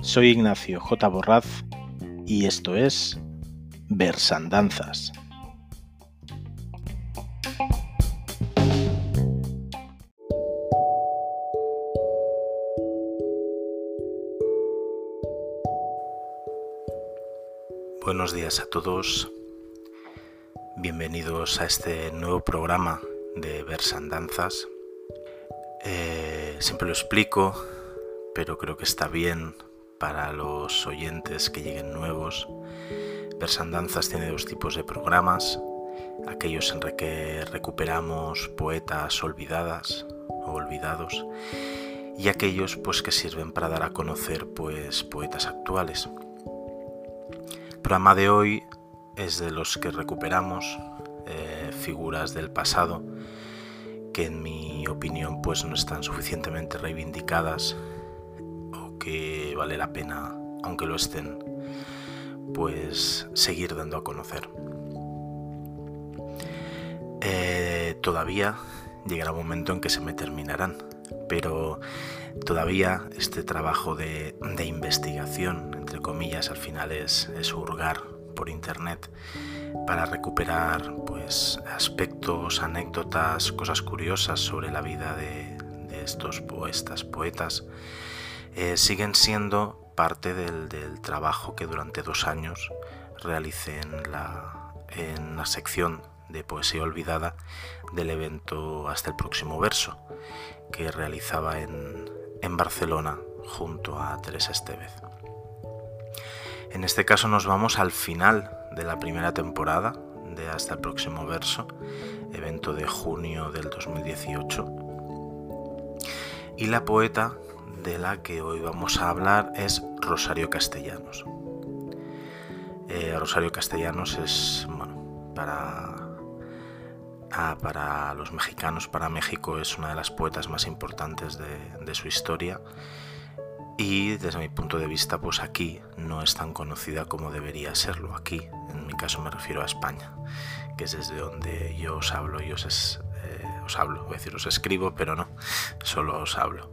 Soy Ignacio J. Borraz y esto es Versandanzas. Buenos días a todos, bienvenidos a este nuevo programa de Versandanzas. Eh, siempre lo explico, pero creo que está bien para los oyentes que lleguen nuevos. Versandanzas tiene dos tipos de programas, aquellos en los que recuperamos poetas olvidadas o olvidados y aquellos pues que sirven para dar a conocer pues poetas actuales. El programa de hoy es de los que recuperamos eh, figuras del pasado que en mi opinión pues no están suficientemente reivindicadas que vale la pena, aunque lo estén, pues seguir dando a conocer. Eh, todavía llegará un momento en que se me terminarán, pero todavía este trabajo de, investigación, entre comillas, al final es, es hurgar por internet para recuperar pues aspectos, anécdotas, cosas curiosas sobre la vida de, estos poetas, poetas eh, siguen siendo parte del, trabajo que durante dos años realicé en la, en la sección de poesía olvidada del evento Hasta el próximo verso, que realizaba en, en Barcelona junto a Teresa Estevez. En este caso nos vamos al final de la primera temporada de Hasta el próximo verso, evento de junio del 2018. Y la poeta de la que hoy vamos a hablar es Rosario Castellanos. Eh, Rosario Castellanos es, bueno, para, ah, para los mexicanos, para México, es una de las poetas más importantes de, su historia y desde mi punto de vista, pues aquí no es tan conocida como debería serlo. Aquí, en mi caso, me refiero a España, que es desde donde yo os hablo y os, eh, os hablo, voy a decir, os escribo, pero no, solo os hablo.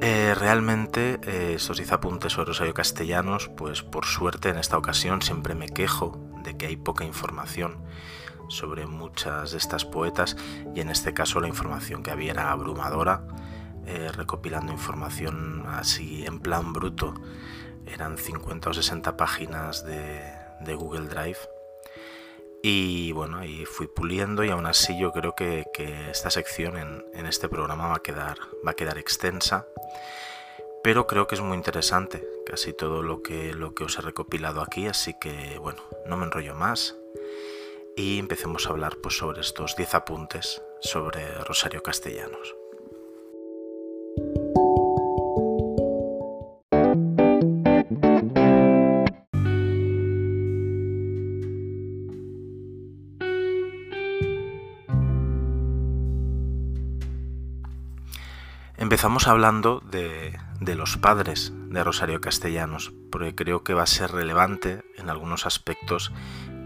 Eh, realmente, eh, estos 10 apuntes sobre Rosario Castellanos, pues por suerte en esta ocasión siempre me quejo de que hay poca información sobre muchas de estas poetas y en este caso la información que había era abrumadora, eh, recopilando información así en plan bruto. Eran 50 o 60 páginas de Google Drive y bueno, ahí fui puliendo y aún así yo creo que, esta sección en, este programa va a, quedar, va a quedar extensa, pero creo que es muy interesante casi todo lo que, lo que os he recopilado aquí, así que bueno, no me enrollo más y empecemos a hablar pues, sobre estos 10 apuntes sobre Rosario Castellanos. Empezamos hablando de, los padres de Rosario Castellanos, porque creo que va a ser relevante en algunos aspectos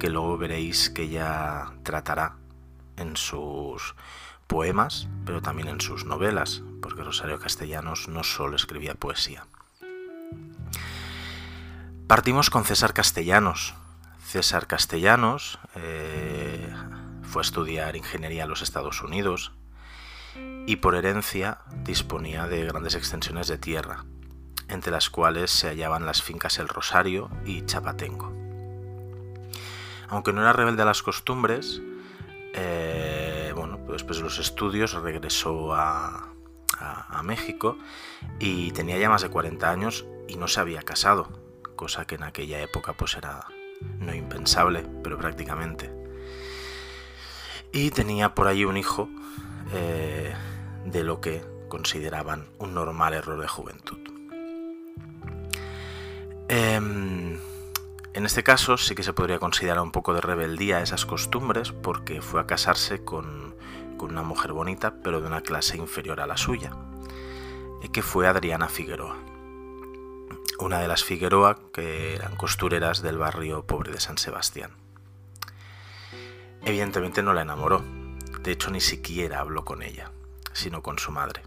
que luego veréis que ella tratará en sus poemas, pero también en sus novelas, porque Rosario Castellanos no solo escribía poesía. Partimos con César Castellanos. César Castellanos eh, fue a estudiar ingeniería en los Estados Unidos, y por herencia disponía de grandes extensiones de tierra, entre las cuales se hallaban las fincas El Rosario y Chapatengo. Aunque no era rebelde a las costumbres, eh, bueno, pues después de los estudios regresó a, México y tenía ya más de 40 años y no se había casado, cosa que en aquella época pues era no impensable, pero prácticamente. Y tenía por ahí un hijo eh, de lo que consideraban un normal error de juventud. Em, en este caso sí que se podría considerar un poco de rebeldía esas costumbres porque fue a casarse con, una mujer bonita pero de una clase inferior a la suya, y que fue Adriana Figueroa, una de las Figueroa que eran costureras del barrio pobre de San Sebastián. Evidentemente no la enamoró, de hecho ni siquiera habló con ella, sino con su madre.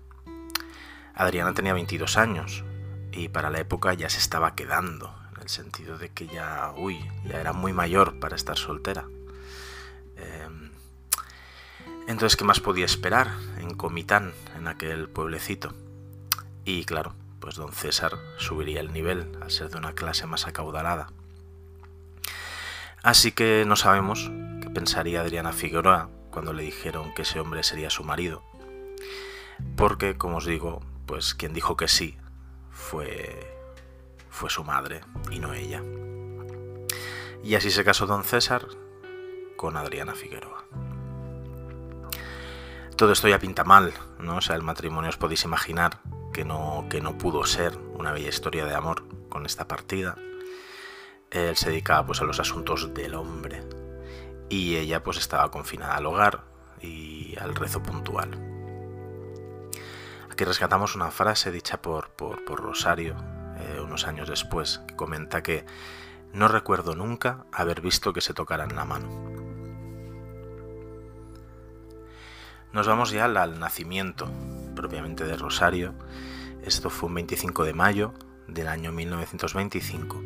Adriana tenía 22 años y para la época ya se estaba quedando, en el sentido de que ya, uy, ya era muy mayor para estar soltera. Em, entonces, ¿qué más podía esperar en Comitán, en aquel pueblecito? Y claro, pues don César subiría el nivel al ser de una clase más acaudalada. Así que no sabemos qué pensaría Adriana Figueroa cuando le dijeron que ese hombre sería su marido. Porque, como os digo, pues quien dijo que sí fue fue su madre y no ella. Y así se casó don César con Adriana Figueroa. Todo esto ya pinta mal, ¿no? O sea, el matrimonio os podéis imaginar que no, que no pudo ser una bella historia de amor con esta partida. Él se dedicaba pues a los asuntos del hombre y ella pues estaba confinada al hogar y al rezo puntual. Aquí rescatamos una frase dicha por, por, Rosario eh, unos años después, que comenta que no recuerdo nunca haber visto que se tocaran la mano. Nos vamos ya al nacimiento propiamente de Rosario. Esto fue un 25 de mayo del año 1925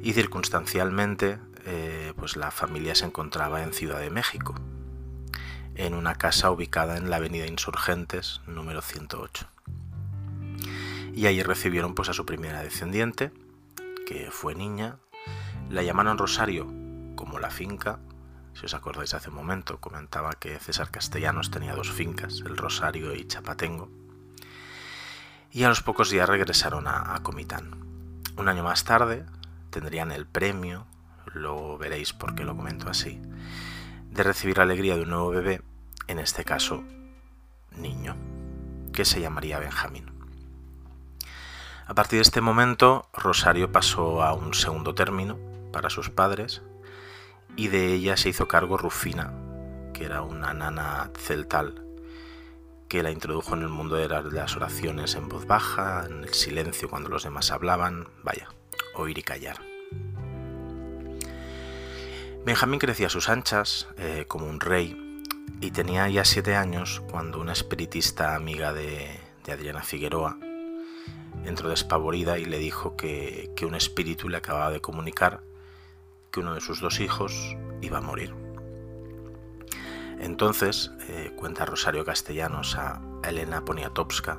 y circunstancialmente eh, pues la familia se encontraba en Ciudad de México, en una casa ubicada en la Avenida Insurgentes número 108. Y allí recibieron pues a su primera descendiente, que fue niña, la llamaron Rosario como la finca si os acordáis hace un momento, comentaba que César Castellanos tenía dos fincas, el Rosario y Chapatengo. Y a los pocos días regresaron a, Comitán. Un año más tarde tendrían el premio, lo veréis porque lo comento así, de recibir la alegría de un nuevo bebé, en este caso, niño, que se llamaría Benjamín. A partir de este momento, Rosario pasó a un segundo término para sus padres, y de ella se hizo cargo Rufina, que era una nana celtal que la introdujo en el mundo de las oraciones en voz baja, en el silencio cuando los demás hablaban, vaya, oír y callar. Benjamín crecía a sus anchas, eh, como un rey, y tenía ya siete años cuando una espiritista amiga de, Adriana Figueroa entró despavorida y le dijo que, un espíritu le acababa de comunicar que uno de sus dos hijos iba a morir. Entonces, eh, cuenta Rosario Castellanos a Elena Poniatowska,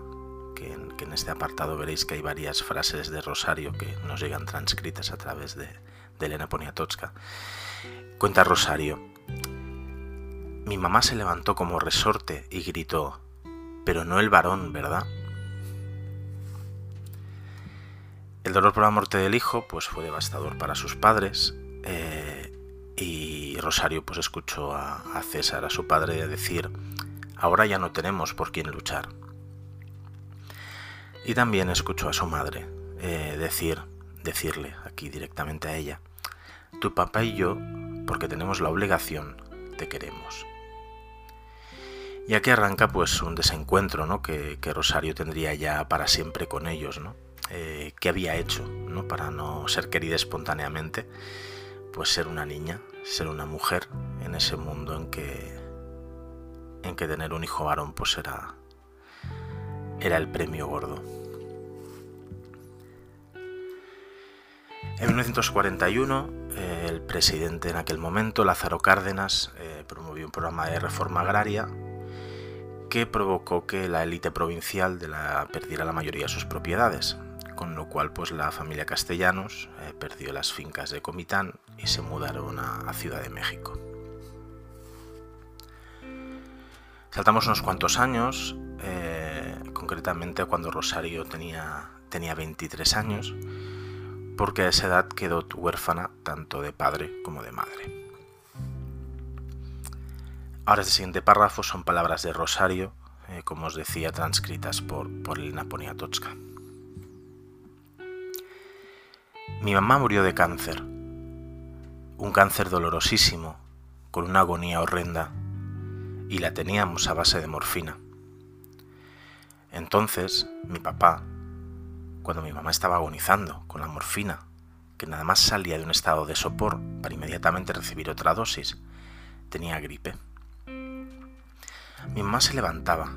que en, este apartado veréis que hay varias frases de Rosario que nos llegan transcritas a través de, de Elena Poniatowska. Cuenta Rosario, mi mamá se levantó como resorte y gritó, pero no el varón, ¿verdad? El dolor por la muerte del hijo pues fue devastador para sus padres eh, y Rosario pues escuchó a, César, a su padre, decir, ahora ya no tenemos por quién luchar. Y también escuchó a su madre eh, decir, decirle aquí directamente a ella, tu papá y yo, porque tenemos la obligación, te queremos. Y aquí arranca pues un desencuentro ¿no? que, Rosario tendría ya para siempre con ellos, ¿no? Eh, ¿Qué había hecho ¿no? para no ser querida espontáneamente? pues ser una niña, ser una mujer en ese mundo en que en que tener un hijo varón pues era era el premio gordo. En 1941, el presidente en aquel momento, Lázaro Cárdenas, eh, promovió un programa de reforma agraria que provocó que la élite provincial perdiera la mayoría de sus propiedades con lo cual pues la familia Castellanos eh, perdió las fincas de Comitán y se mudaron a, Ciudad de México. Saltamos unos cuantos años, eh, concretamente cuando Rosario tenía, tenía 23 años, porque a esa edad quedó huérfana tanto de padre como de madre. Ahora este siguiente párrafo son palabras de Rosario, eh, como os decía, transcritas por, por Elena Poniatowska. Mi mamá murió de cáncer, un cáncer dolorosísimo, con una agonía horrenda, y la teníamos a base de morfina. Entonces, mi papá, cuando mi mamá estaba agonizando con la morfina, que nada más salía de un estado de sopor para inmediatamente recibir otra dosis, tenía gripe. Mi mamá se levantaba,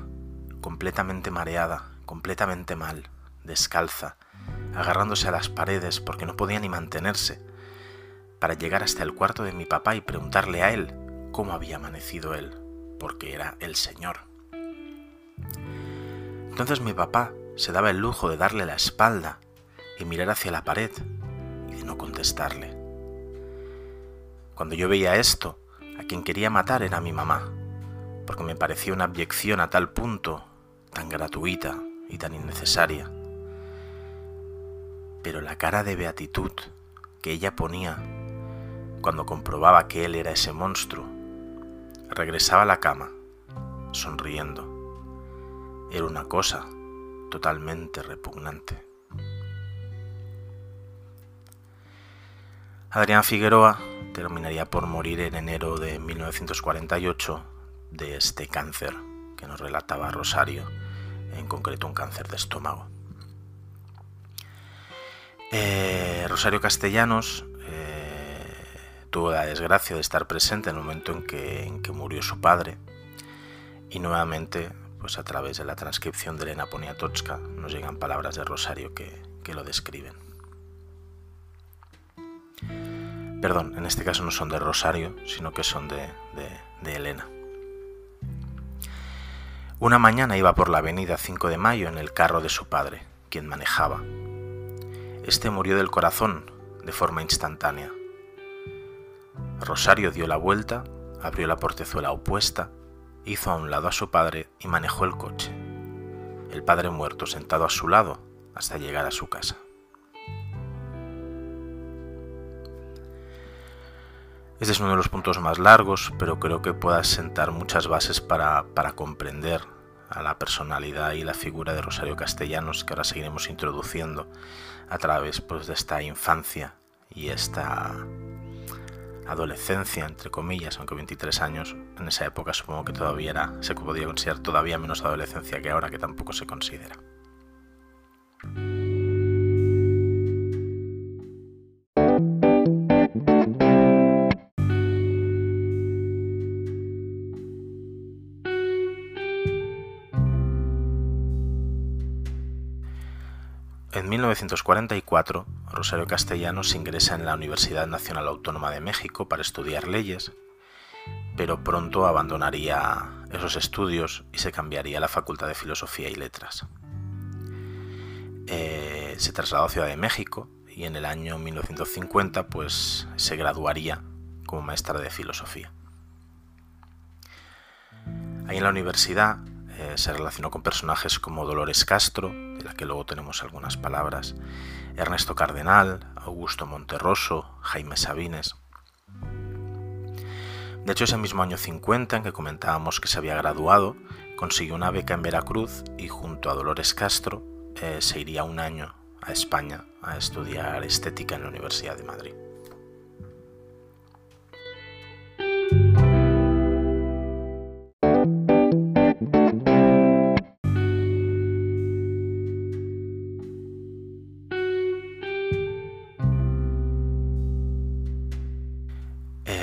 completamente mareada, completamente mal, descalza, agarrándose a las paredes porque no podía ni mantenerse, para llegar hasta el cuarto de mi papá y preguntarle a él cómo había amanecido él, porque era el Señor. Entonces mi papá se daba el lujo de darle la espalda y mirar hacia la pared y de no contestarle. Cuando yo veía esto, a quien quería matar era mi mamá, porque me parecía una abyección a tal punto, tan gratuita y tan innecesaria. Pero la cara de beatitud que ella ponía cuando comprobaba que él era ese monstruo, regresaba a la cama, sonriendo. Era una cosa totalmente repugnante. Adrián Figueroa terminaría por morir en enero de 1948 de este cáncer que nos relataba Rosario, en concreto un cáncer de estómago. Eh, Rosario Castellanos eh, tuvo la desgracia de estar presente en el momento en que, en que murió su padre y nuevamente pues a través de la transcripción de Elena Poniatowska nos llegan palabras de Rosario que, lo describen. Perdón, en este caso no son de Rosario, sino que son de, de Elena. Una mañana iba por la avenida 5 de Mayo en el carro de su padre, quien manejaba. Este murió del corazón de forma instantánea. Rosario dio la vuelta, abrió la portezuela opuesta hizo a un lado a su padre y manejó el coche. El padre muerto sentado a su lado hasta llegar a su casa. Este es uno de los puntos más largos, pero creo que pueda sentar muchas bases para, para comprender a la personalidad y la figura de Rosario Castellanos que ahora seguiremos introduciendo a través pues, de esta infancia y esta adolescencia, entre comillas, aunque 23 años, en esa época supongo que todavía era, se podía considerar todavía menos adolescencia que ahora, que tampoco se considera. 1944, Rosario Castellanos ingresa en la Universidad Nacional Autónoma de México para estudiar leyes, pero pronto abandonaría esos estudios y se cambiaría a la Facultad de Filosofía y Letras. Eh, se trasladó a Ciudad de México y en el año 1950 pues, se graduaría como maestra de filosofía. Ahí en la universidad se relacionó con personajes como Dolores Castro, de la que luego tenemos algunas palabras, Ernesto Cardenal, Augusto Monterroso, Jaime Sabines. De hecho, ese mismo año 50 en que comentábamos que se había graduado, consiguió una beca en Veracruz y junto a Dolores Castro eh, se iría un año a España a estudiar estética en la Universidad de Madrid.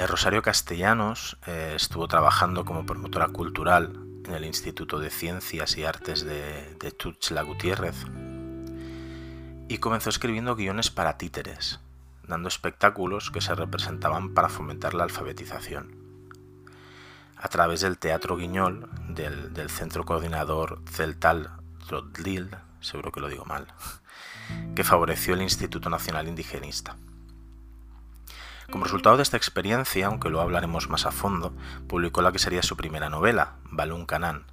Rosario Castellanos eh, estuvo trabajando como promotora cultural en el Instituto de Ciencias y Artes de, de Tuxtla Gutiérrez y comenzó escribiendo guiones para títeres, dando espectáculos que se representaban para fomentar la alfabetización. A través del Teatro Guiñol del, Centro Coordinador Celtal Trodlil, seguro que lo digo mal, que favoreció el Instituto Nacional Indigenista. Como resultado de esta experiencia, aunque lo hablaremos más a fondo, publicó la que sería su primera novela, Balún Canán,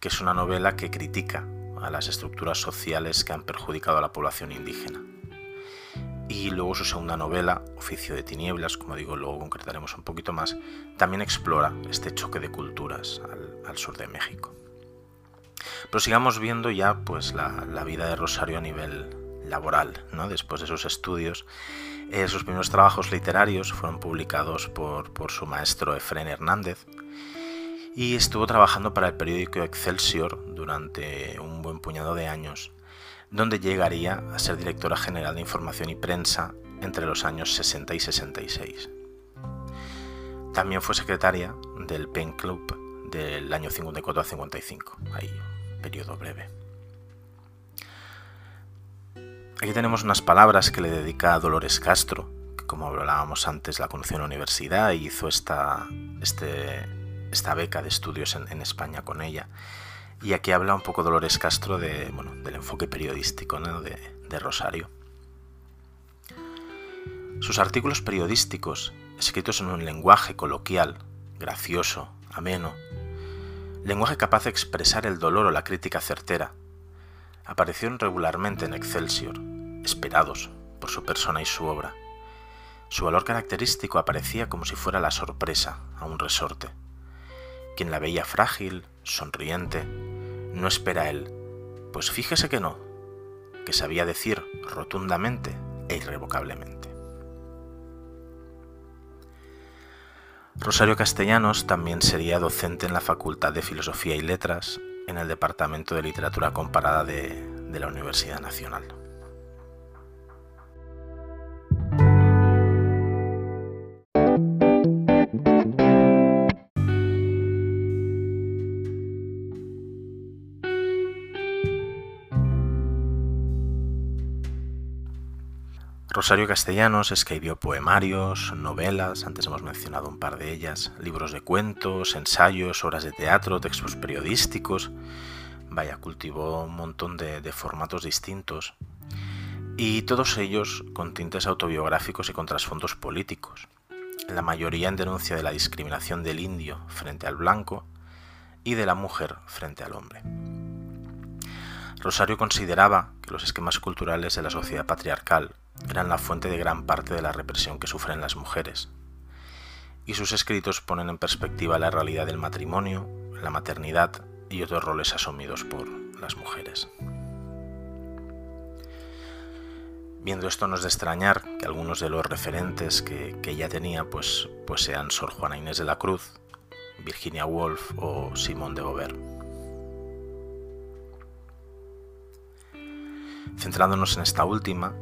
que es una novela que critica a las estructuras sociales que han perjudicado a la población indígena. Y luego su segunda novela, Oficio de Tinieblas, como digo, luego concretaremos un poquito más, también explora este choque de culturas al, sur de México. Pero sigamos viendo ya pues, la, la vida de Rosario a nivel laboral, ¿no? después de sus estudios eh, sus primeros trabajos literarios fueron publicados por, su maestro Efren Hernández y estuvo trabajando para el periódico Excelsior durante un buen puñado de años, donde llegaría a ser directora general de Información y Prensa entre los años 60 y 66. también fue secretaria del Pen Club del año 54 a 55, ahí periodo breve. Aquí tenemos unas palabras que le dedica a Dolores Castro, que como hablábamos antes la conoció en la universidad y hizo esta, este, esta beca de estudios en, España con ella. Y aquí habla un poco Dolores Castro de, bueno, del enfoque periodístico de Rosario. Sus artículos periodísticos, escritos en un lenguaje coloquial, gracioso, ameno, lenguaje capaz de expresar el dolor o la crítica certera, aparecieron regularmente en Excelsior, esperados por su persona y su obra. Su valor característico aparecía como si fuera la sorpresa a un resorte. Quien la veía frágil, sonriente, no espera él, pues fíjese que no, que sabía decir rotundamente e irrevocablemente. Rosario Castellanos también sería docente en la Facultad de Filosofía y Letras en el Departamento de Literatura Comparada de, la Universidad Nacional. Rosario Castellanos escribió poemarios, novelas, antes hemos mencionado un par de ellas, libros de cuentos, ensayos, obras de teatro, textos periodísticos. Vaya, cultivó un montón de, formatos distintos y todos ellos con tintes autobiográficos y con trasfondos políticos. La mayoría en denuncia de la discriminación del indio frente al blanco y de la mujer frente al hombre. Rosario consideraba que los esquemas culturales de la sociedad patriarcal eran la fuente de gran parte de la represión que sufren las mujeres. Y sus escritos ponen en perspectiva la realidad del matrimonio, la maternidad y otros roles asumidos por las mujeres. Viendo esto no es de extrañar que algunos de los referentes que, ella tenía pues, pues sean Sor Juana Inés de la Cruz, Virginia Woolf o Simón de Beauvoir. Centrándonos en esta última,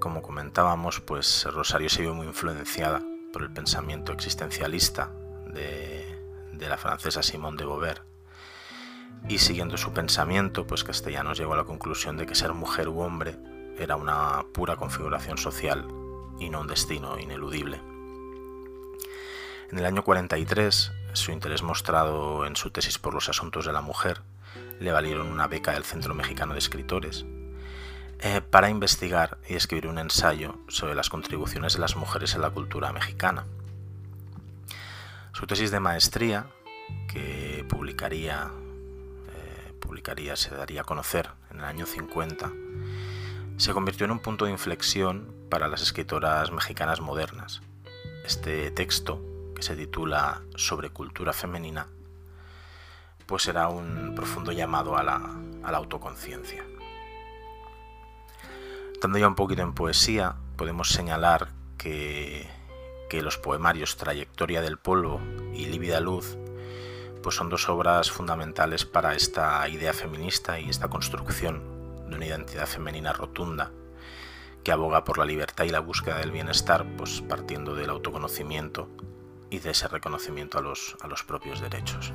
como comentábamos, pues Rosario se vio muy influenciada por el pensamiento existencialista de, la francesa Simone de Beauvoir. Y siguiendo su pensamiento, pues Castellanos llegó a la conclusión de que ser mujer u hombre era una pura configuración social y no un destino ineludible. En el año 43, su interés mostrado en su tesis por los asuntos de la mujer le valieron una beca del Centro Mexicano de Escritores eh, para investigar y escribir un ensayo sobre las contribuciones de las mujeres en la cultura mexicana. Su tesis de maestría, que publicaría, eh, publicaría, se daría a conocer en el año 50, se convirtió en un punto de inflexión para las escritoras mexicanas modernas. Este texto, que se titula Sobre cultura femenina, pues era un profundo llamado a la, a la autoconciencia. Estando ya un poquito en poesía, podemos señalar que, los poemarios Trayectoria del Polvo y Lívida Luz pues son dos obras fundamentales para esta idea feminista y esta construcción de una identidad femenina rotunda que aboga por la libertad y la búsqueda del bienestar, pues partiendo del autoconocimiento y de ese reconocimiento a los, a los propios derechos.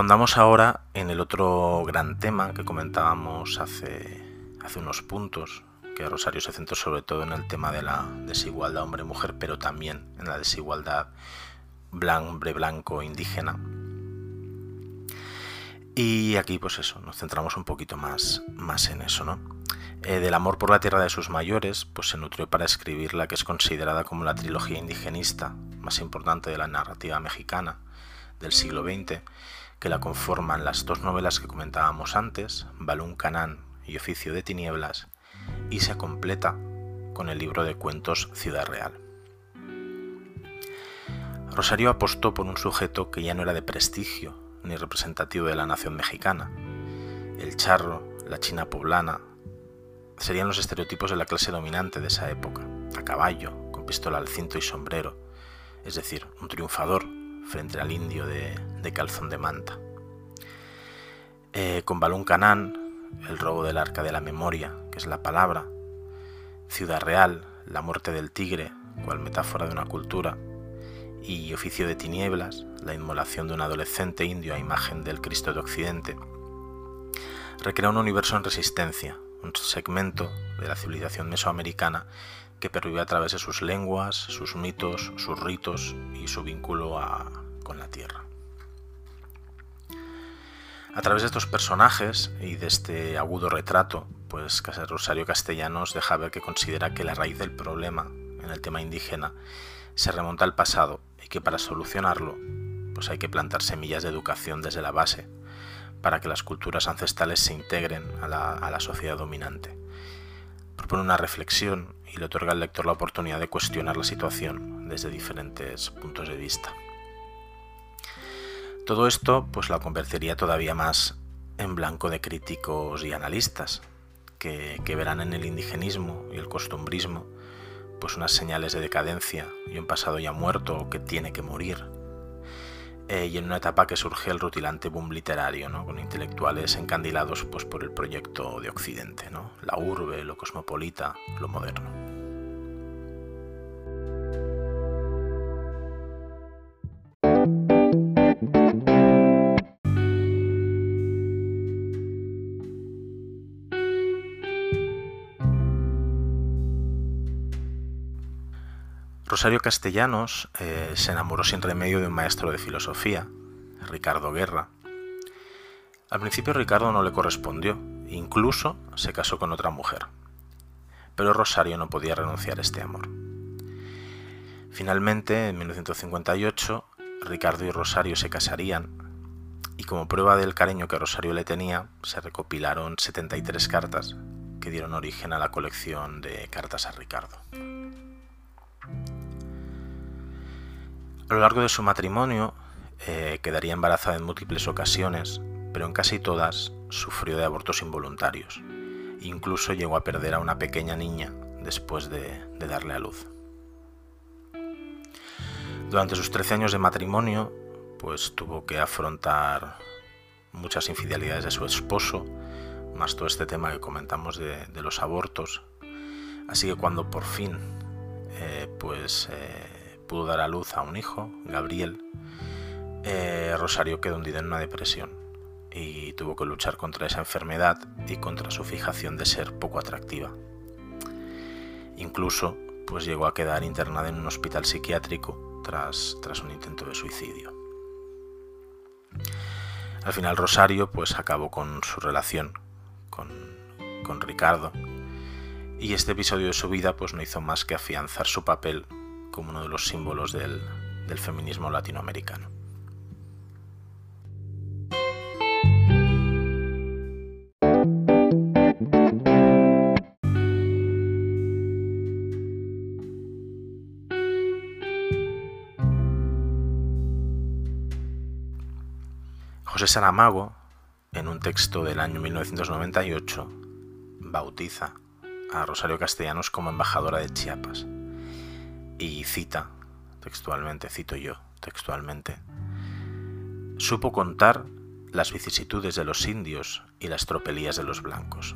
Ahondamos ahora en el otro gran tema que comentábamos hace, hace unos puntos, que Rosario se centró sobre todo en el tema de la desigualdad hombre-mujer, pero también en la desigualdad hombre-blanco-indígena. Y aquí, pues eso, nos centramos un poquito más, más en eso, ¿no? Eh, del amor por la tierra de sus mayores, pues se nutrió para escribir la que es considerada como la trilogía indigenista más importante de la narrativa mexicana del siglo XX, que la conforman las dos novelas que comentábamos antes, Balún Canán y Oficio de Tinieblas, y se completa con el libro de cuentos Ciudad Real. Rosario apostó por un sujeto que ya no era de prestigio ni representativo de la nación mexicana. El charro, la china poblana, serían los estereotipos de la clase dominante de esa época, a caballo, con pistola al cinto y sombrero, es decir, un triunfador frente al indio de, calzón de manta. Eh, con Balún Canán, el robo del arca de la memoria, que es la palabra, Ciudad Real, la muerte del tigre, cual metáfora de una cultura, y Oficio de Tinieblas, la inmolación de un adolescente indio a imagen del Cristo de Occidente, recrea un universo en resistencia, un segmento de la civilización mesoamericana que pervive a través de sus lenguas, sus mitos, sus ritos y su vínculo con la tierra. A través de estos personajes y de este agudo retrato, pues Rosario Castellanos deja ver que considera que la raíz del problema en el tema indígena se remonta al pasado y que para solucionarlo pues hay que plantar semillas de educación desde la base para que las culturas ancestrales se integren a la, sociedad dominante. Propone una reflexión y le otorga al lector la oportunidad de cuestionar la situación desde diferentes puntos de vista. Todo esto pues la convertiría todavía más en blanco de críticos y analistas, que, que verán en el indigenismo y el costumbrismo pues unas señales de decadencia y un pasado ya muerto o que tiene que morir. Eh, y en una etapa que surge el rutilante boom literario, ¿no? con intelectuales encandilados pues, por el proyecto de Occidente, ¿no? la urbe, lo cosmopolita, lo moderno. Rosario Castellanos eh, se enamoró sin remedio de un maestro de filosofía, Ricardo Guerra. Al principio Ricardo no le correspondió, incluso se casó con otra mujer. Pero Rosario no podía renunciar a este amor. Finalmente, en 1958, Ricardo y Rosario se casarían y como prueba del cariño que Rosario le tenía, se recopilaron 73 cartas que dieron origen a la colección de cartas a Ricardo. A lo largo de su matrimonio eh, quedaría embarazada en múltiples ocasiones, pero en casi todas sufrió de abortos involuntarios. Incluso llegó a perder a una pequeña niña después de, darle a luz. Durante sus 13 años de matrimonio, pues tuvo que afrontar muchas infidelidades de su esposo, más todo este tema que comentamos de, los abortos. Así que cuando por fin eh, pues eh, pudo dar a luz a un hijo, Gabriel, eh, Rosario quedó hundida en una depresión y tuvo que luchar contra esa enfermedad y contra su fijación de ser poco atractiva. Incluso pues llegó a quedar internada en un hospital psiquiátrico tras, tras un intento de suicidio. Al final Rosario pues acabó con su relación con, con Ricardo y este episodio de su vida pues no hizo más que afianzar su papel como uno de los símbolos del, feminismo latinoamericano. José Saramago, en un texto del año 1998, bautiza a Rosario Castellanos como embajadora de Chiapas y cita, textualmente, cito yo, textualmente, supo contar las vicisitudes de los indios y las tropelías de los blancos.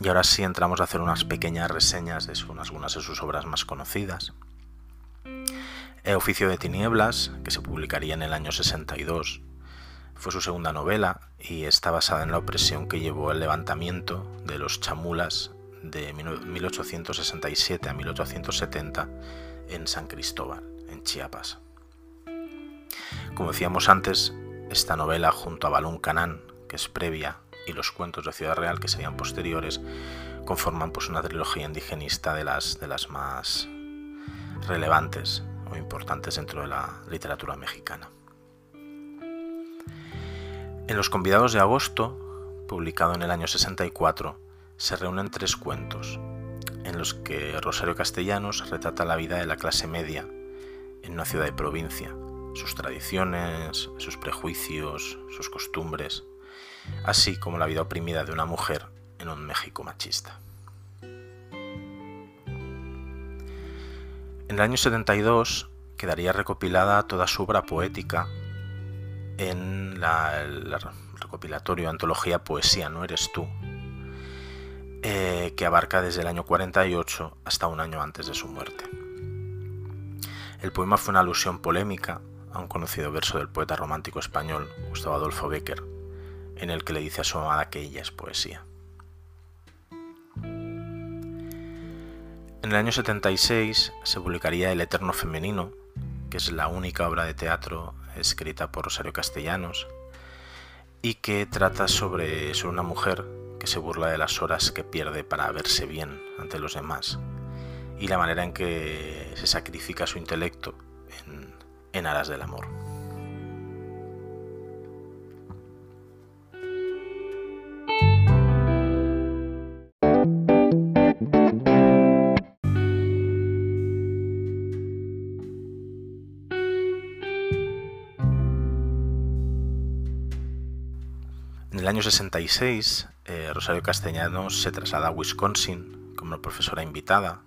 Y ahora sí entramos a hacer unas pequeñas reseñas de algunas de sus obras más conocidas. El Oficio de Tinieblas, que se publicaría en el año 62, fue su segunda novela y está basada en la opresión que llevó el levantamiento de los chamulas de 1867 a 1870 en San Cristóbal, en Chiapas. Como decíamos antes, esta novela junto a Balún Canán, que es previa, y los cuentos de Ciudad Real, que serían posteriores, conforman pues, una trilogía indigenista de las, de las más relevantes o importantes dentro de la literatura mexicana. En Los convidados de agosto, publicado en el año 64, se reúnen tres cuentos, en los que Rosario Castellanos retrata la vida de la clase media en una ciudad de provincia, sus tradiciones, sus prejuicios, sus costumbres, así como la vida oprimida de una mujer en un México machista. En el año 72 quedaría recopilada toda su obra poética en la, el recopilatorio Antología Poesía, no eres tú, eh, que abarca desde el año 48 hasta un año antes de su muerte. El poema fue una alusión polémica a un conocido verso del poeta romántico español Gustavo Adolfo Bécquer, en el que le dice a su amada que ella es poesía. En el año 76 se publicaría El Eterno Femenino, que es la única obra de teatro escrita por Rosario Castellanos y que trata sobre, una mujer que se burla de las horas que pierde para verse bien ante los demás y la manera en que se sacrifica su intelecto en aras del amor. En el año 66, eh, Rosario Castellanos se traslada a Wisconsin como profesora invitada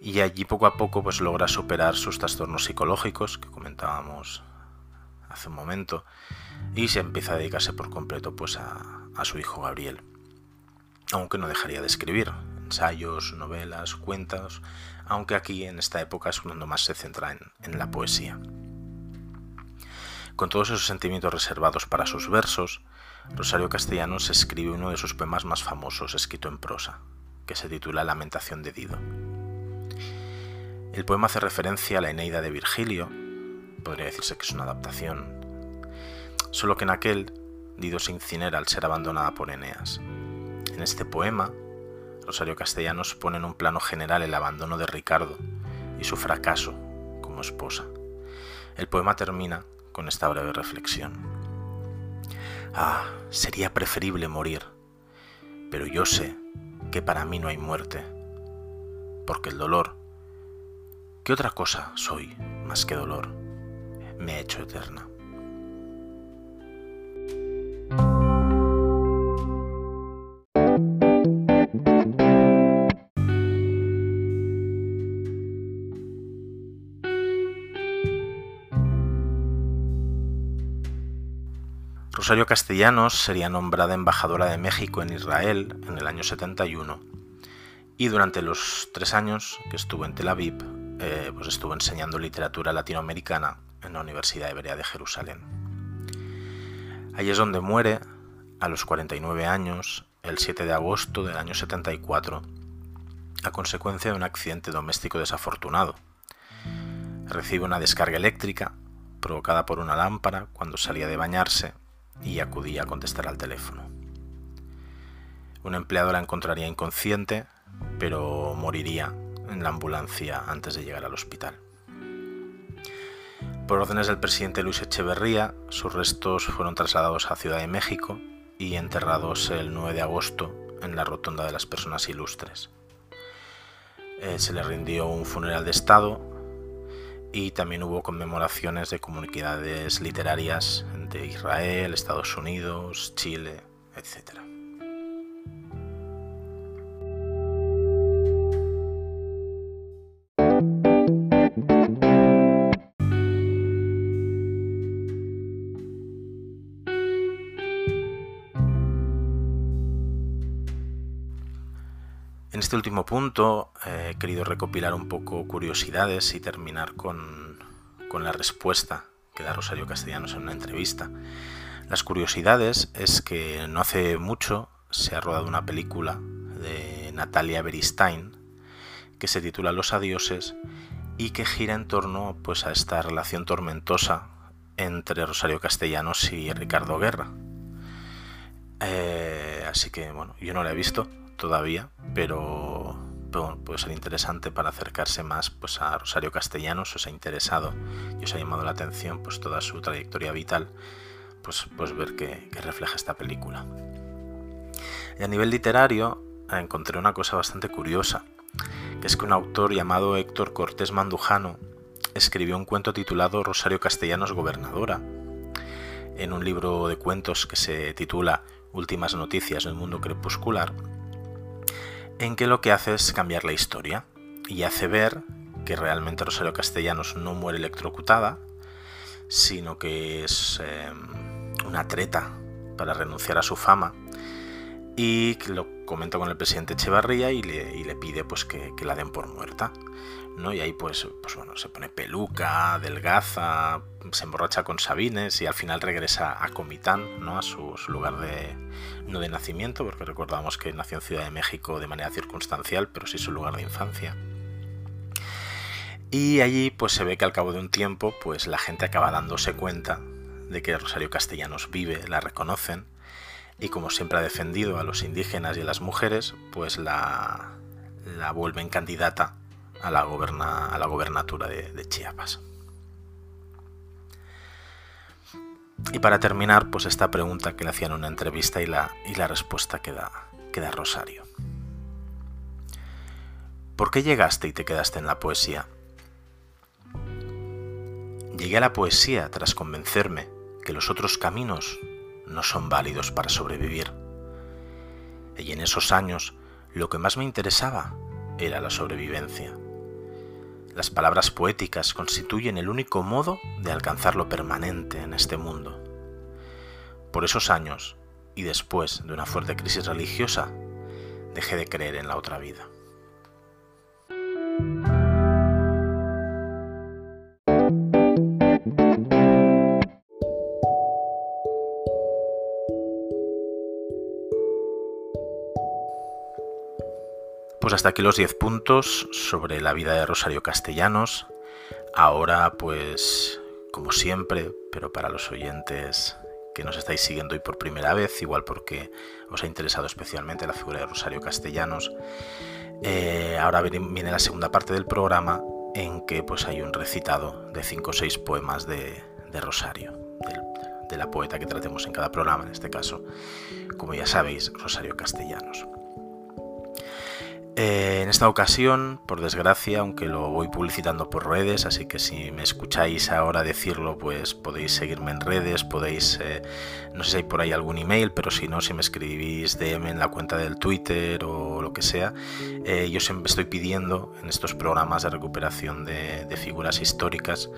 y allí poco a poco pues logra superar sus trastornos psicológicos que comentábamos hace un momento y se empieza a dedicarse por completo pues a, su hijo Gabriel. Aunque no dejaría de escribir ensayos, novelas, cuentos aunque aquí en esta época es cuando más se centra en, en la poesía. Con todos esos sentimientos reservados para sus versos Rosario Castellanos escribe uno de sus poemas más famosos escrito en prosa, que se titula Lamentación de Dido. El poema hace referencia a la Eneida de Virgilio, podría decirse que es una adaptación, solo que en aquel Dido se incinera al ser abandonada por Eneas. En este poema, Rosario Castellanos pone en un plano general el abandono de Ricardo y su fracaso como esposa. El poema termina con esta breve reflexión. Ah, sería preferible morir, pero yo sé que para mí no hay muerte, porque el dolor, ¿qué otra cosa soy más que dolor? Me ha hecho eterna. Rosario Castellanos sería nombrada embajadora de México en Israel en el año 71 y durante los tres años que estuvo en Tel Aviv, eh, pues estuvo enseñando literatura latinoamericana en la Universidad Hebrea de Jerusalén. Allí es donde muere a los 49 años, el 7 de agosto del año 74, a consecuencia de un accidente doméstico desafortunado. Recibe una descarga eléctrica provocada por una lámpara cuando salía de bañarse y acudía a contestar al teléfono. Un empleado la encontraría inconsciente, pero moriría en la ambulancia antes de llegar al hospital. Por órdenes del presidente Luis Echeverría, sus restos fueron trasladados a Ciudad de México y enterrados el 9 de agosto en la Rotonda de las Personas Ilustres. Eh, se le rindió un funeral de Estado y también hubo conmemoraciones de comunidades literarias de Israel, Estados Unidos, Chile, etc. En este último punto eh, he querido recopilar un poco curiosidades y terminar con, la respuesta que da Rosario Castellanos en una entrevista. Las curiosidades es que no hace mucho se ha rodado una película de Natalia Beristain que se titula Los adioses y que gira en torno pues, a esta relación tormentosa entre Rosario Castellanos y Ricardo Guerra. Eh, así que bueno, yo no la he visto, todavía, pero, puede ser interesante para acercarse más pues, a Rosario Castellanos, os ha interesado y os ha llamado la atención pues, toda su trayectoria vital, pues, pues ver que, refleja esta película. Y a nivel literario encontré una cosa bastante curiosa, que es que un autor llamado Héctor Cortés Mandujano escribió un cuento titulado Rosario Castellanos Gobernadora, en un libro de cuentos que se titula Últimas Noticias del Mundo Crepuscular, en que lo que hace es cambiar la historia y hace ver que realmente Rosario Castellanos no muere electrocutada, sino que es em, una treta para renunciar a su fama y lo comenta con el presidente Echevarría y le, pide pues que, la den por muerta. ¿No? Y ahí pues, pues bueno, se pone peluca, delgaza, se emborracha con Sabines y al final regresa a Comitán, ¿no? a su, lugar de, no de nacimiento, porque recordamos que nació en Ciudad de México de manera circunstancial, pero sí su lugar de infancia. Y allí pues se ve que al cabo de un tiempo pues la gente acaba dándose cuenta de que Rosario Castellanos vive, la reconocen y como siempre ha defendido a los indígenas y a las mujeres, pues la, la vuelven candidata a la, goberna, a la gobernatura de, Chiapas. Y para terminar, pues esta pregunta que le hacían en una entrevista y la, y la respuesta que da, que da Rosario. ¿Por qué llegaste y te quedaste en la poesía? Llegué a la poesía tras convencerme que los otros caminos no son válidos para sobrevivir. Y en esos años lo que más me interesaba era la sobrevivencia. Las palabras poéticas constituyen el único modo de alcanzar lo permanente en este mundo. Por esos años, y después de una fuerte crisis religiosa, dejé de creer en la otra vida. Pues hasta aquí los 10 puntos sobre la vida de Rosario Castellanos. Ahora, pues, como siempre, pero para los oyentes que nos estáis siguiendo hoy por primera vez, igual porque os ha interesado especialmente la figura de Rosario Castellanos, eh, ahora viene la segunda parte del programa en que pues hay un recitado de 5 o 6 poemas de, Rosario, de la poeta que tratemos en cada programa, en este caso, como ya sabéis, Rosario Castellanos. Eh, en esta ocasión, por desgracia, aunque lo voy publicitando por redes, así que si me escucháis ahora decirlo, pues podéis seguirme en redes, podéis, eh, no sé si hay por ahí algún email, pero si no, si me escribís DM en la cuenta del Twitter o lo que sea, eh, yo siempre estoy pidiendo en estos programas de recuperación de, figuras históricas,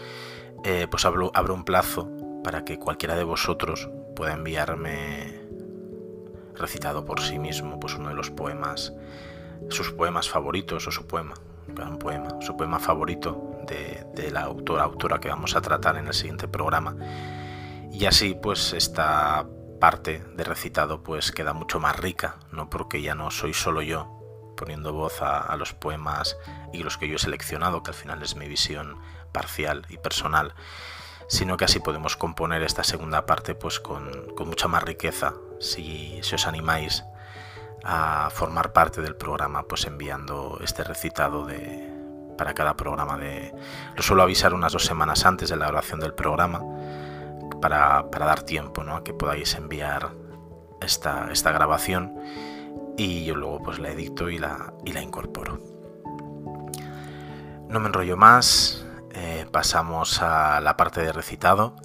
pues abro, abro un plazo para que cualquiera de vosotros pueda enviarme recitado por sí mismo, pues uno de los poemas sus poemas favoritos o su poema, un poema, su poema favorito de, la autora, autora que vamos a tratar en el siguiente programa. Y así pues esta parte de recitado pues queda mucho más rica, no porque ya no soy solo yo poniendo voz a, los poemas y los que yo he seleccionado, que al final es mi visión parcial y personal, sino que así podemos componer esta segunda parte pues con, con mucha más riqueza si, si os animáis a formar parte del programa, pues enviando este recitado de, para cada programa de... Lo suelo avisar unas dos semanas antes de la grabación del programa para, dar tiempo ¿no? a que podáis enviar esta, esta grabación y yo luego pues la edito y la, y la incorporo. No me enrollo más, eh, pasamos a la parte de recitado.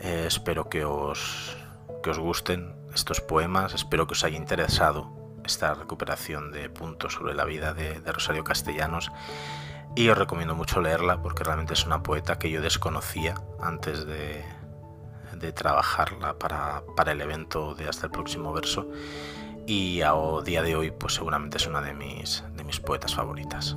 Eh, espero que os, que os gusten estos poemas. Espero que os haya interesado esta recuperación de puntos sobre la vida de, Rosario Castellanos y os recomiendo mucho leerla porque realmente es una poeta que yo desconocía antes de, de trabajarla para, para, el evento de hasta el próximo verso y a día de hoy pues seguramente es una de mis, de mis poetas favoritas.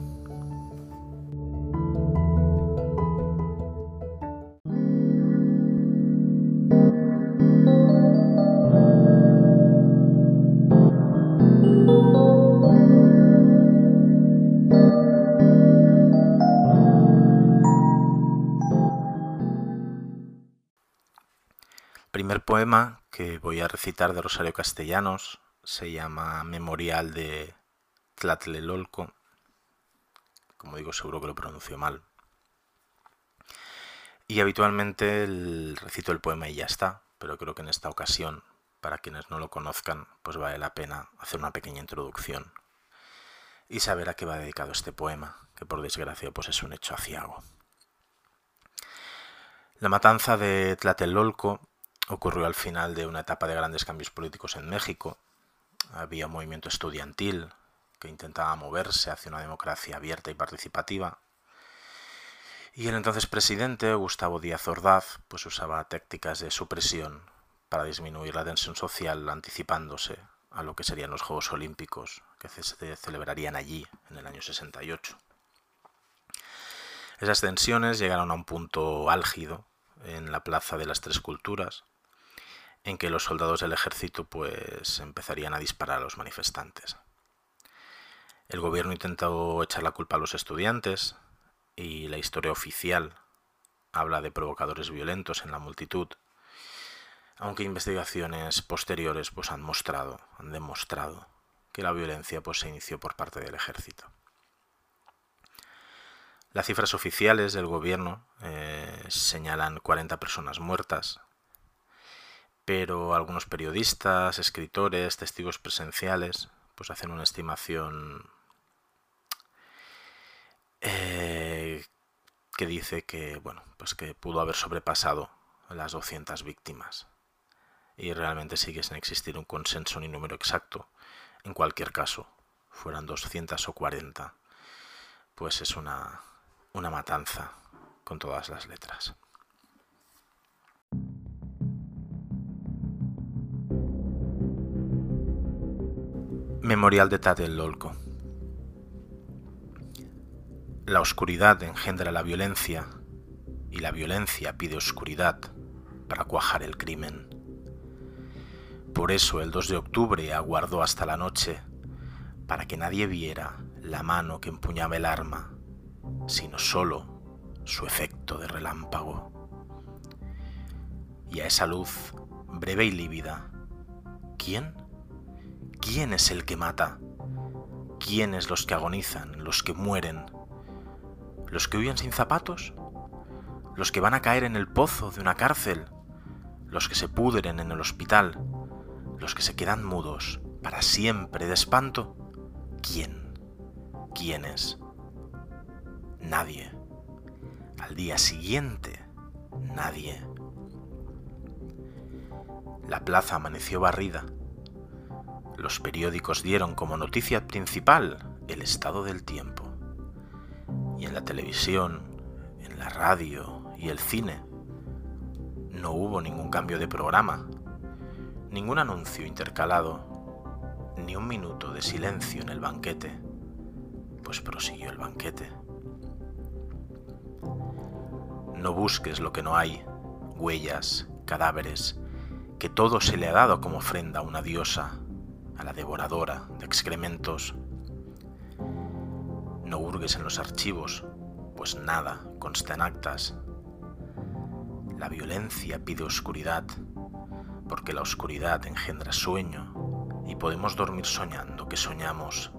Poema que voy a recitar de Rosario Castellanos se llama Memorial de Tlatlelolco. Como digo, seguro que lo pronuncio mal. Y habitualmente recito el poema y ya está, pero creo que en esta ocasión, para quienes no lo conozcan, pues vale la pena hacer una pequeña introducción y saber a qué va dedicado este poema, que por desgracia pues es un hecho aciago. La matanza de Tlatelolco ocurrió al final de una etapa de grandes cambios políticos en México. Había un movimiento estudiantil que intentaba moverse hacia una democracia abierta y participativa, Y el entonces presidente, Gustavo Díaz Ordaz, pues usaba tácticas de supresión para disminuir la tensión social anticipándose a lo que serían los Juegos Olímpicos que se celebrarían allí en el año 68. Esas tensiones llegaron a un punto álgido en la Plaza de las Tres Culturas, en que los soldados del ejército pues empezarían a disparar a los manifestantes. El gobierno intentó echar la culpa a los estudiantes y la historia oficial habla de provocadores violentos en la multitud, aunque investigaciones posteriores pues han mostrado, han demostrado que la violencia pues se inició por parte del ejército. Las cifras oficiales del gobierno eh, señalan 40 personas muertas, pero algunos periodistas, escritores, testigos presenciales, pues hacen una estimación eh, que dice que, bueno, pues que pudo haber sobrepasado las 200 víctimas. Y realmente sigue sin existir un consenso ni número exacto. En cualquier caso, fueran 200 o 40, pues es una, una matanza con todas las letras. Memorial de Tlatelolco. La oscuridad engendra la violencia y la violencia pide oscuridad para cuajar el crimen. Por eso el 2 de octubre aguardó hasta la noche para que nadie viera la mano que empuñaba el arma sino solo su efecto de relámpago. Y a esa luz, breve y lívida, ¿quién? ¿Quién es el que mata? ¿Quiénes los que agonizan, los que mueren? ¿Los que huyen sin zapatos? ¿Los que van a caer en el pozo de una cárcel? ¿Los que se pudren en el hospital? ¿Los que se quedan mudos para siempre de espanto? ¿Quién? ¿Quiénes? Nadie. Al día siguiente, nadie. La plaza amaneció barrida. Los periódicos dieron como noticia principal el estado del tiempo. Y en la televisión, en la radio y el cine no hubo ningún cambio de programa, ningún anuncio intercalado, ni un minuto de silencio en el banquete, pues prosiguió el banquete. No busques lo que no hay, huellas, cadáveres, que todo se le ha dado como ofrenda a una diosa, a la devoradora de excrementos. No hurgues en los archivos, pues nada consta en actas. La violencia pide oscuridad, porque la oscuridad engendra sueño y podemos dormir soñando que soñamos.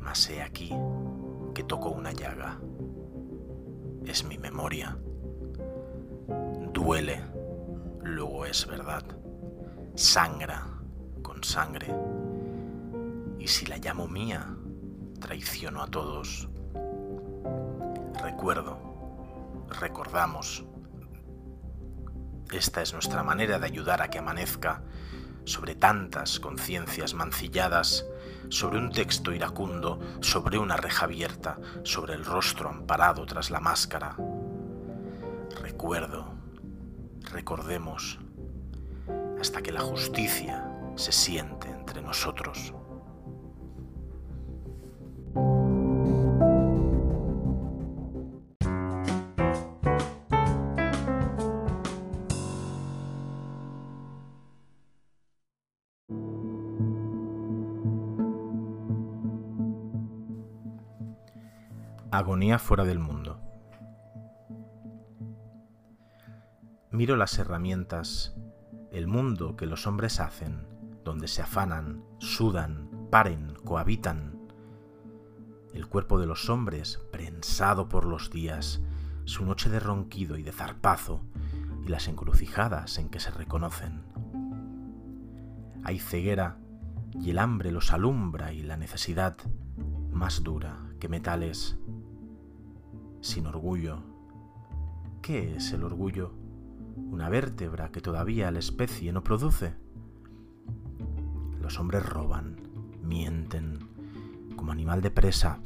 Mas he aquí que toco una llaga es mi memoria. Duele, luego es verdad. Sangra sangre. Y si la llamo mía, traiciono a todos. Recuerdo, recordamos. Esta es nuestra manera de ayudar a que amanezca sobre tantas conciencias mancilladas sobre un texto iracundo, sobre una reja abierta, sobre el rostro amparado tras la máscara. Recuerdo, recordemos, hasta que la justicia se siente entre nosotros. Agonía fuera del mundo. Miro las herramientas, el mundo que los hombres hacen, donde se afanan, sudan, paren, cohabitan. El cuerpo de los hombres, prensado por los días, su noche de ronquido y de zarpazo, y las encrucijadas en que se reconocen. Hay ceguera, y el hambre los alumbra y la necesidad, más dura que metales, sin orgullo. ¿Qué es el orgullo? Una vértebra que todavía la especie no produce. Los hombres roban, mienten, como animal de presa,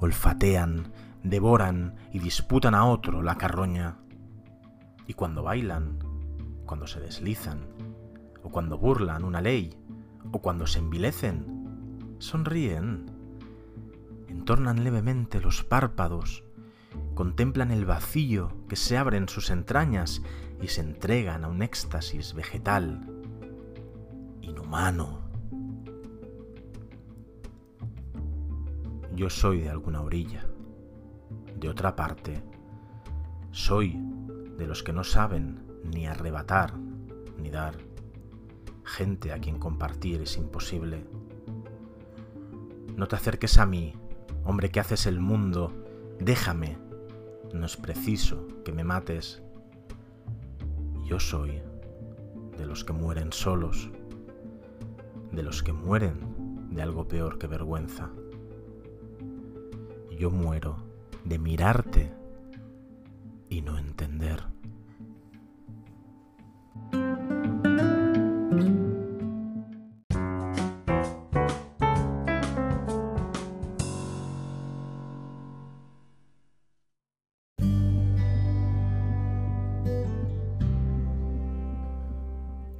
olfatean, devoran y disputan a otro la carroña. Y cuando bailan, cuando se deslizan, o cuando burlan una ley, o cuando se envilecen, sonríen, entornan levemente los párpados, contemplan el vacío que se abre en sus entrañas y se entregan a un éxtasis vegetal, inhumano. Yo soy de alguna orilla, de otra parte, soy de los que no saben ni arrebatar ni dar, gente a quien compartir es imposible. No te acerques a mí, hombre que haces el mundo, déjame, no es preciso que me mates. Yo soy de los que mueren solos, de los que mueren de algo peor que vergüenza. Yo muero de mirarte y no entender.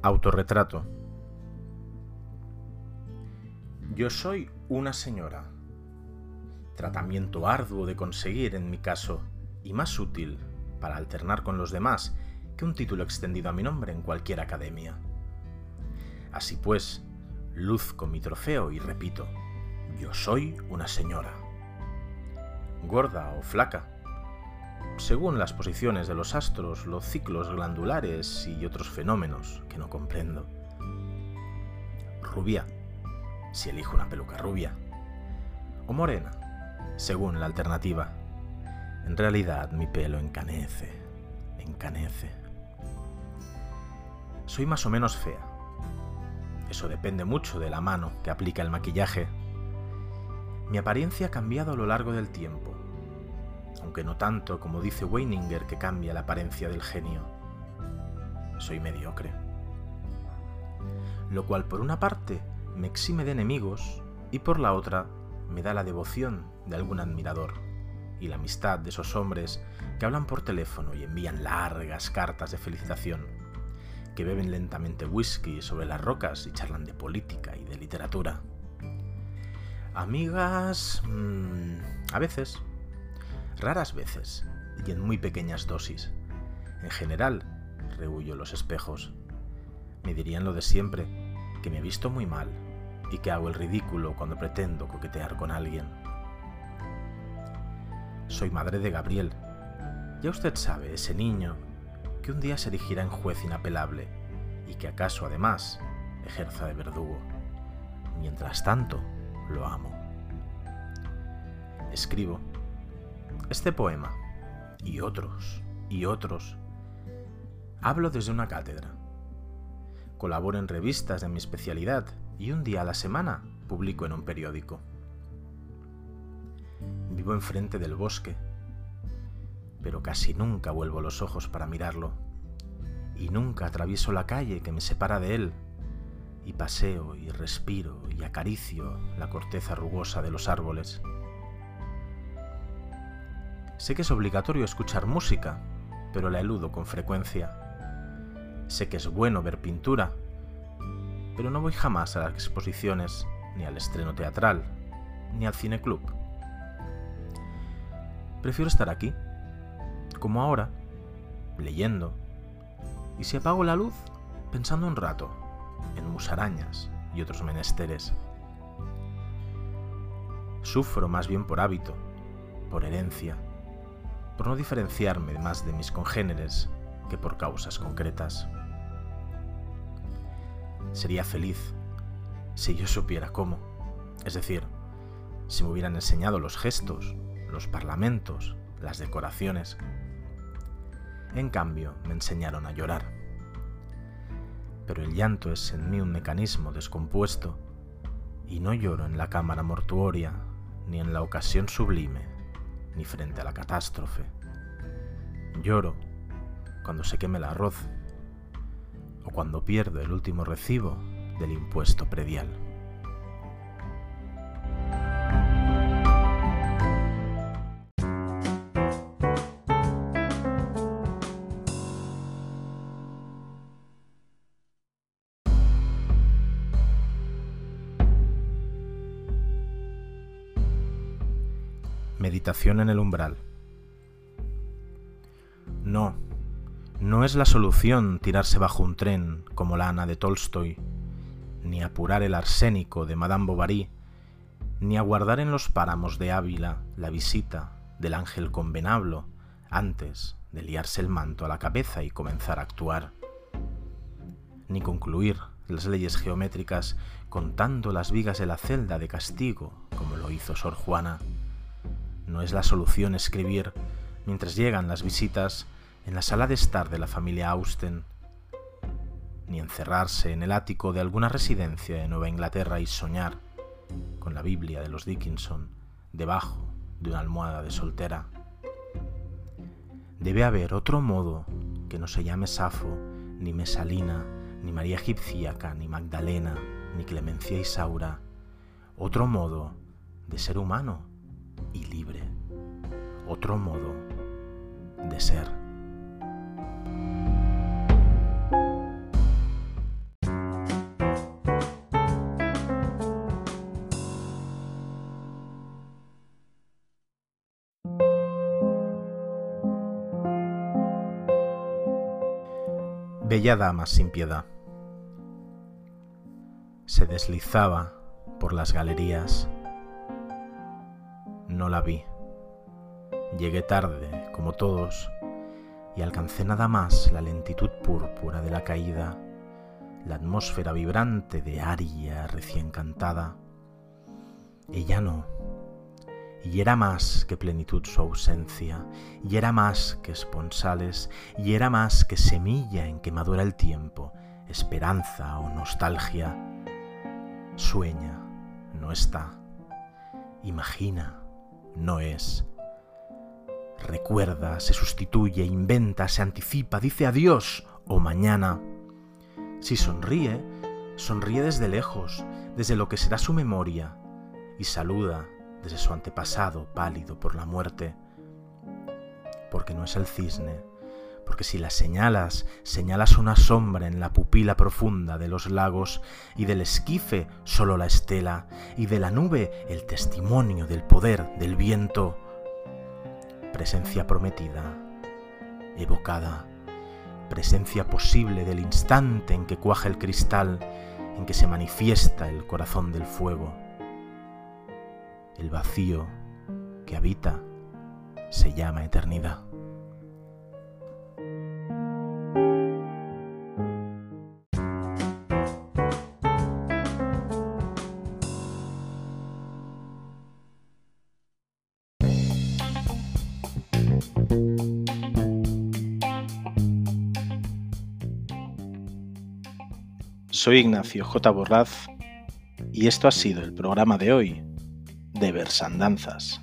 Autorretrato. Yo soy una señora. Tratamiento arduo de conseguir en mi caso y más útil para alternar con los demás que un título extendido a mi nombre en cualquier academia. Así pues, luzco mi trofeo y repito, yo soy una señora. Gorda o flaca, según las posiciones de los astros, los ciclos glandulares y otros fenómenos que no comprendo. Rubia, si elijo una peluca rubia. O morena, según la alternativa. En realidad mi pelo encanece, encanece. Soy más o menos fea. Eso depende mucho de la mano que aplica el maquillaje. Mi apariencia ha cambiado a lo largo del tiempo aunque no tanto como dice Weininger que cambia la apariencia del genio. Soy mediocre. Lo cual por una parte me exime de enemigos y por la otra me da la devoción de algún admirador y la amistad de esos hombres que hablan por teléfono y envían largas cartas de felicitación, que beben lentamente whisky sobre las rocas y charlan de política y de literatura. Amigas... Mmm, a veces, raras veces y en muy pequeñas dosis. En general, rehuyo los espejos. Me dirían lo de siempre, que me he visto muy mal y que hago el ridículo cuando pretendo coquetear con alguien. Soy madre de Gabriel. Ya usted sabe, ese niño que un día se erigirá en juez inapelable y que acaso además ejerza de verdugo. Mientras tanto, lo amo. Escribo este poema, y otros, y otros, hablo desde una cátedra. Colaboro en revistas de mi especialidad y un día a la semana publico en un periódico. Vivo enfrente del bosque, pero casi nunca vuelvo los ojos para mirarlo, y nunca atravieso la calle que me separa de él, y paseo y respiro y acaricio la corteza rugosa de los árboles. Sé que es obligatorio escuchar música, pero la eludo con frecuencia. Sé que es bueno ver pintura, pero no voy jamás a las exposiciones, ni al estreno teatral, ni al cineclub. Prefiero estar aquí, como ahora, leyendo, y si apago la luz, pensando un rato en musarañas y otros menesteres. Sufro más bien por hábito, por herencia, por no diferenciarme más de mis congéneres que por causas concretas. Sería feliz si yo supiera cómo, es decir, si me hubieran enseñado los gestos, los parlamentos, las decoraciones. En cambio, me enseñaron a llorar. Pero el llanto es en mí un mecanismo descompuesto y no lloro en la cámara mortuoria ni en la ocasión sublime ni frente a la catástrofe. Lloro cuando se queme el arroz o cuando pierdo el último recibo del impuesto predial. Meditación en el umbral. No, no es la solución tirarse bajo un tren como la Ana de Tolstoy, ni apurar el arsénico de Madame Bovary, ni aguardar en los páramos de Ávila la visita del ángel convenablo antes de liarse el manto a la cabeza y comenzar a actuar, ni concluir las leyes geométricas contando las vigas de la celda de castigo como lo hizo Sor Juana. No es la solución escribir mientras llegan las visitas en la sala de estar de la familia Austen, ni encerrarse en el ático de alguna residencia de Nueva Inglaterra y soñar con la Biblia de los Dickinson debajo de una almohada de soltera. Debe haber otro modo que no se llame Safo, ni Mesalina, ni María Egipciaca, ni Magdalena, ni Clemencia Isaura, otro modo de ser humano y libre, otro modo de ser. Bella dama sin piedad. Se deslizaba por las galerías. No la vi. Llegué tarde, como todos, y alcancé nada más la lentitud púrpura de la caída, la atmósfera vibrante de Aria recién cantada. Ella no y era más que plenitud su ausencia, y era más que esponsales, y era más que semilla en que madura el tiempo, esperanza o nostalgia. Sueña, no está. Imagina, no es. Recuerda, se sustituye, inventa, se anticipa, dice adiós o mañana. Si sonríe, sonríe desde lejos, desde lo que será su memoria, y saluda desde su antepasado pálido por la muerte, porque no es el cisne, porque si la señalas, señalas una sombra en la pupila profunda de los lagos, y del esquife solo la estela, y de la nube el testimonio del poder del viento. Presencia prometida, evocada, presencia posible del instante en que cuaja el cristal, en que se manifiesta el corazón del fuego el vacío que habita se llama eternidad. Soy Ignacio J. Borraz y esto ha sido el programa de hoy de Versandanzas.